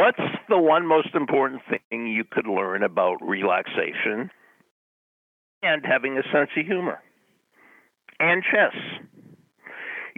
What's the one most important thing you could learn about relaxation and having a sense of humor? And chess.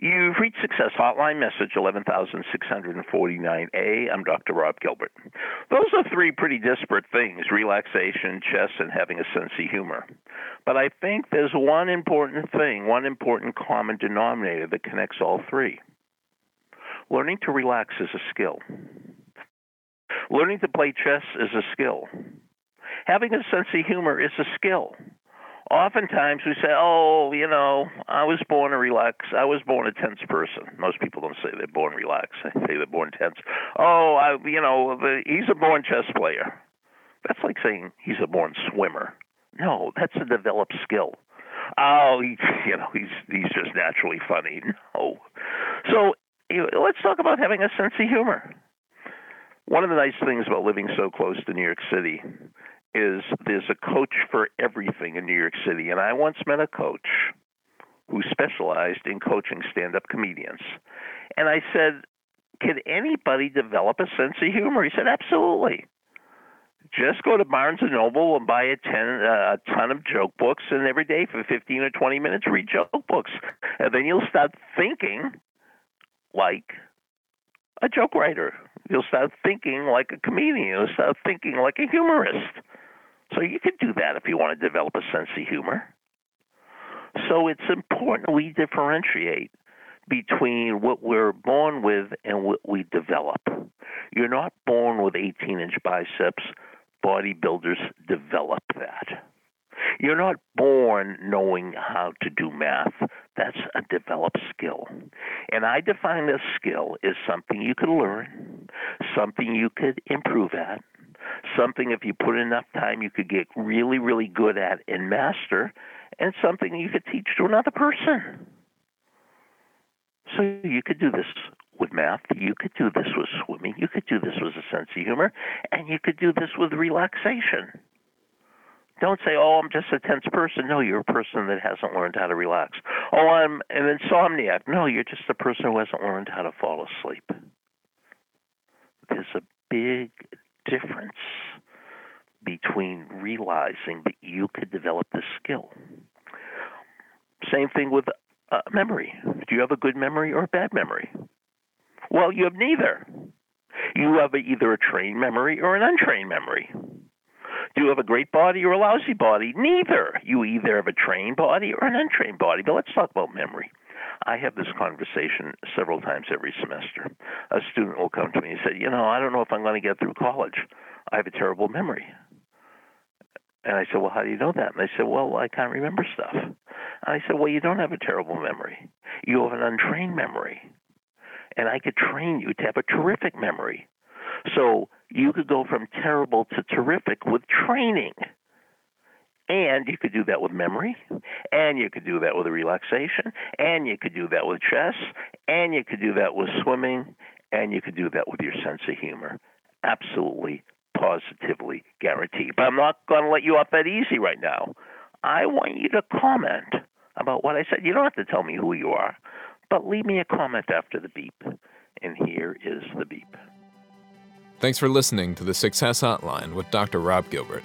You've reached Success Hotline, message 11649A. I'm Dr. Rob Gilbert. Those are three pretty disparate things relaxation, chess, and having a sense of humor. But I think there's one important thing, one important common denominator that connects all three. Learning to relax is a skill. Learning to play chess is a skill. Having a sense of humor is a skill oftentimes we say, "Oh, you know, I was born a relax. I was born a tense person." Most people don't say they're born relaxed; they say they're born tense. Oh, I, you know, he's a born chess player. That's like saying he's a born swimmer. No, that's a developed skill. Oh, he, you know, he's he's just naturally funny. No. So you know, let's talk about having a sense of humor. One of the nice things about living so close to New York City is there's a coach for everything in New York City. And I once met a coach who specialized in coaching stand up comedians. And I said, Can anybody develop a sense of humor? He said, Absolutely. Just go to Barnes and Noble and buy a, ten, uh, a ton of joke books, and every day for 15 or 20 minutes, read joke books. And then you'll start thinking like a joke writer. You'll start thinking like a comedian. You'll start thinking like a humorist. So you can do that if you want to develop a sense of humor. So it's important we differentiate between what we're born with and what we develop. You're not born with 18 inch biceps. Bodybuilders develop that. You're not born knowing how to do math. That's a developed skill. And I define a skill as something you can learn, something you could improve at, something if you put enough time you could get really, really good at and master, and something you could teach to another person. So you could do this with math, you could do this with swimming, you could do this with a sense of humor, and you could do this with relaxation. Don't say, "Oh, I'm just a tense person." No, you're a person that hasn't learned how to relax. Oh, I'm an insomniac. No, you're just a person who hasn't learned how to fall asleep. There's a big difference between realizing that you could develop this skill. Same thing with uh, memory. Do you have a good memory or a bad memory? Well, you have neither. You have a, either a trained memory or an untrained memory. Do you have a great body or a lousy body? Neither. You either have a trained body or an untrained body. But let's talk about memory. I have this conversation several times every semester. A student will come to me and say, You know, I don't know if I'm going to get through college. I have a terrible memory. And I said, Well, how do you know that? And they said, Well, I can't remember stuff. And I said, Well, you don't have a terrible memory. You have an untrained memory. And I could train you to have a terrific memory. So you could go from terrible to terrific with training. And you could do that with memory, and you could do that with relaxation, and you could do that with chess, and you could do that with swimming, and you could do that with your sense of humor. Absolutely, positively guaranteed. But I'm not going to let you off that easy right now. I want you to comment about what I said. You don't have to tell me who you are, but leave me a comment after the beep. And here is the beep. Thanks for listening to the Success Hotline with Dr. Rob Gilbert